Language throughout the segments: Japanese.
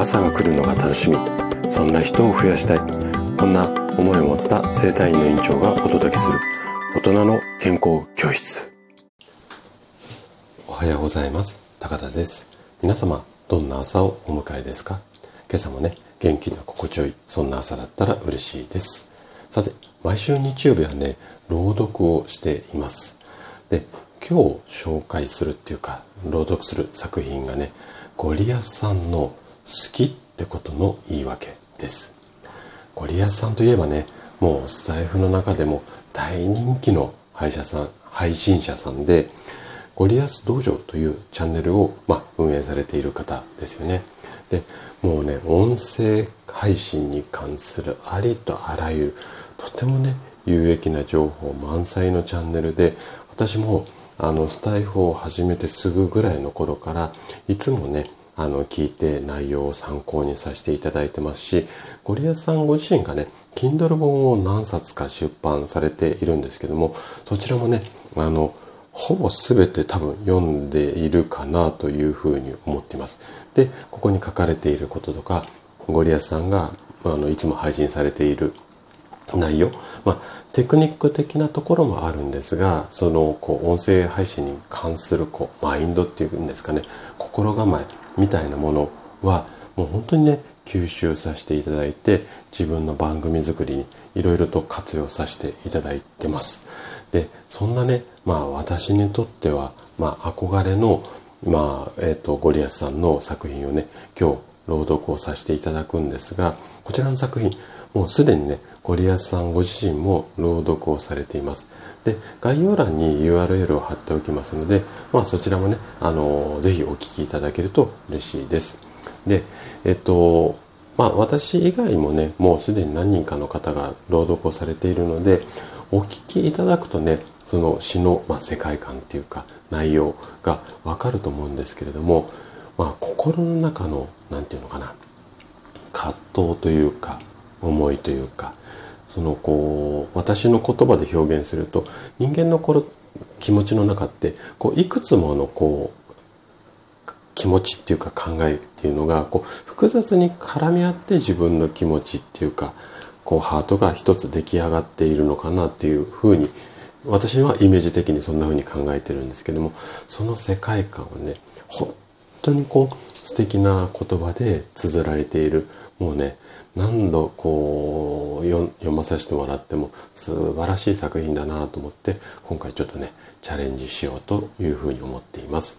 朝が来るのが楽しみ。そんな人を増やしたい。こんな思いを持った生体院の院長がお届けする。大人の健康教室。おはようございます。高田です。皆様どんな朝をお迎えですか？今朝もね元気な心地よいそんな朝だったら嬉しいです。さて毎週日曜日はね朗読をしています。で今日紹介するっていうか朗読する作品がねゴリアスさんの好きってことの言い訳です。ゴリアスさんといえばねもうスタイフの中でも大人気の配者さん配信者さんでゴリアス道場というチャンネルを、まあ、運営されている方ですよね。でもうね音声配信に関するありとあらゆるとてもね有益な情報満載のチャンネルで私もあのスタイフを始めてすぐぐらいの頃からいつもねあの聞いて内容を参考にさせていただいてますしゴリアスさんご自身がね Kindle 本を何冊か出版されているんですけどもそちらもねあのほぼ全て多分読んでいるかなというふうに思っています。で、ここに書かれていることとか、ゴリアスさんがあのいつも配信されている内容、まあ、テクニック的なところもあるんですが、その、こう、音声配信に関する、こう、マインドっていうんですかね、心構えみたいなものは、もう本当にね、吸収させていただいて、自分の番組作りにいろいろと活用させていただいてます。で、そんなね、まあ私にとっては、まあ憧れの、まあ、えっ、ー、と、ゴリアスさんの作品をね、今日朗読をさせていただくんですが、こちらの作品、もうすでにね、ゴリアスさんご自身も朗読をされています。で、概要欄に URL を貼っておきますので、まあそちらもね、あの、ぜひお聞きいただけると嬉しいです。で、えっと、まあ私以外もね、もうすでに何人かの方が朗読をされているので、お聞きいただくとね、その詩の、まあ、世界観っていうか内容がわかると思うんですけれども、まあ心の中の、なんていうのかな、葛藤というか、思いというか、そのこう、私の言葉で表現すると、人間の頃、気持ちの中って、こう、いくつものこう、気持ちっていうか考えっていうのが、こう、複雑に絡み合って自分の気持ちっていうか、こう、ハートが一つ出来上がっているのかなっていうふうに、私はイメージ的にそんな風に考えてるんですけども、その世界観はね、本当にこう、素敵な言葉で綴られている、もうね、何度こう読まさせてもらっても素晴らしい作品だなと思って今回ちょっとねチャレンジしようというふうに思っています。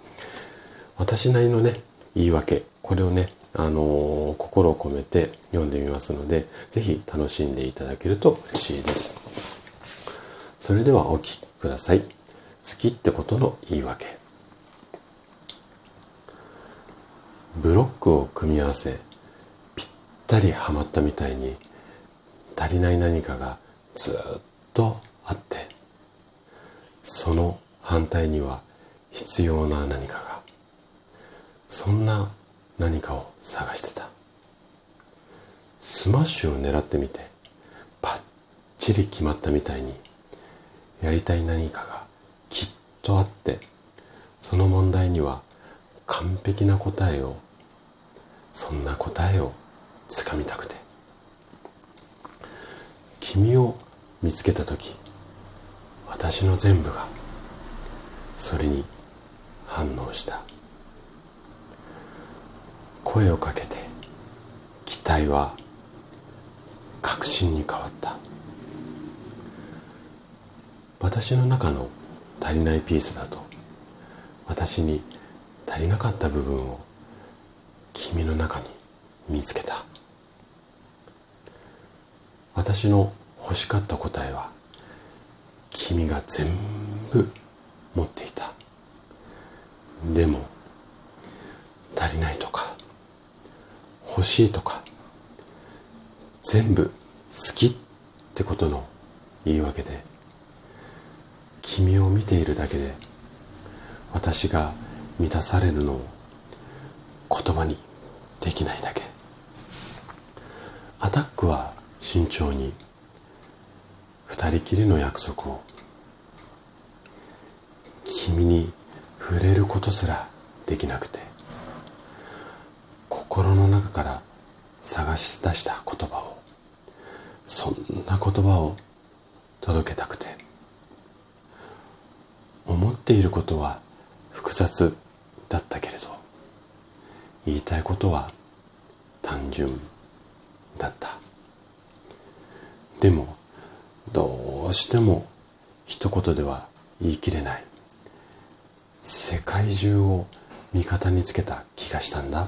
私なりのね言い訳これをねあのー、心を込めて読んでみますのでぜひ楽しんでいただけると嬉しいです。それではお聴きください。好きってことの言い訳。ブロックを組み合わせぴったりはまったみたいに足りない何かがずっとあってその反対には必要な何かがそんな何かを探してた。スマッシュを狙ってみてパッチリ決まったみたいにやりたい何かがきっとあってその問題には完璧な答えをそんな答えを掴みたくて。君を見つけた時私の全部がそれに反応した。声をかけて期待は確信に変わった。私の中の足りないピースだと私に足りなかった部分を君の中に見つけた。私の欲しかった答えは君が全部持っていた。でも足りないとか欲しいとか全部好きってことの言い訳で君を見ているだけで私が満たされるのを言葉にできないだけ。アタックは慎重に二人きりの約束を君に触れることすらできなくて心の中から探し出した言葉をそんな言葉を届けたくて。思っていることは複雑。言いたいことは単純だった。でもどうしても一言では言い切れない。世界中を味方につけた気がしたんだ。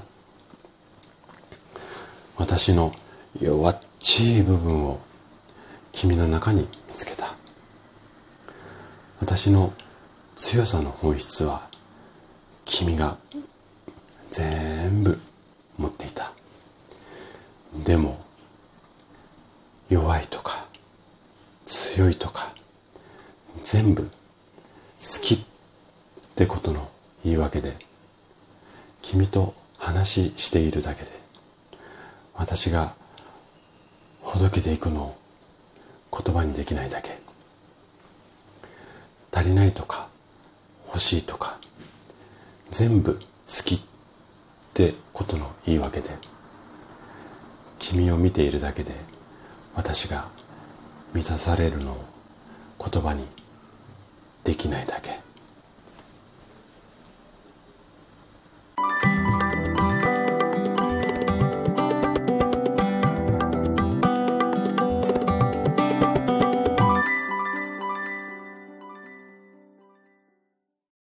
私の弱っちい部分を君の中に見つけた。私の強さの本質は君が全部持っていた。でも弱いとか強いとか全部好きってことの言い訳で君と話しているだけで私がほどけていくのを言葉にできないだけ。足りないとか欲しいとか全部好きってってことの言い訳で君を見ているだけで私が満たされるのを言葉にできないだけ。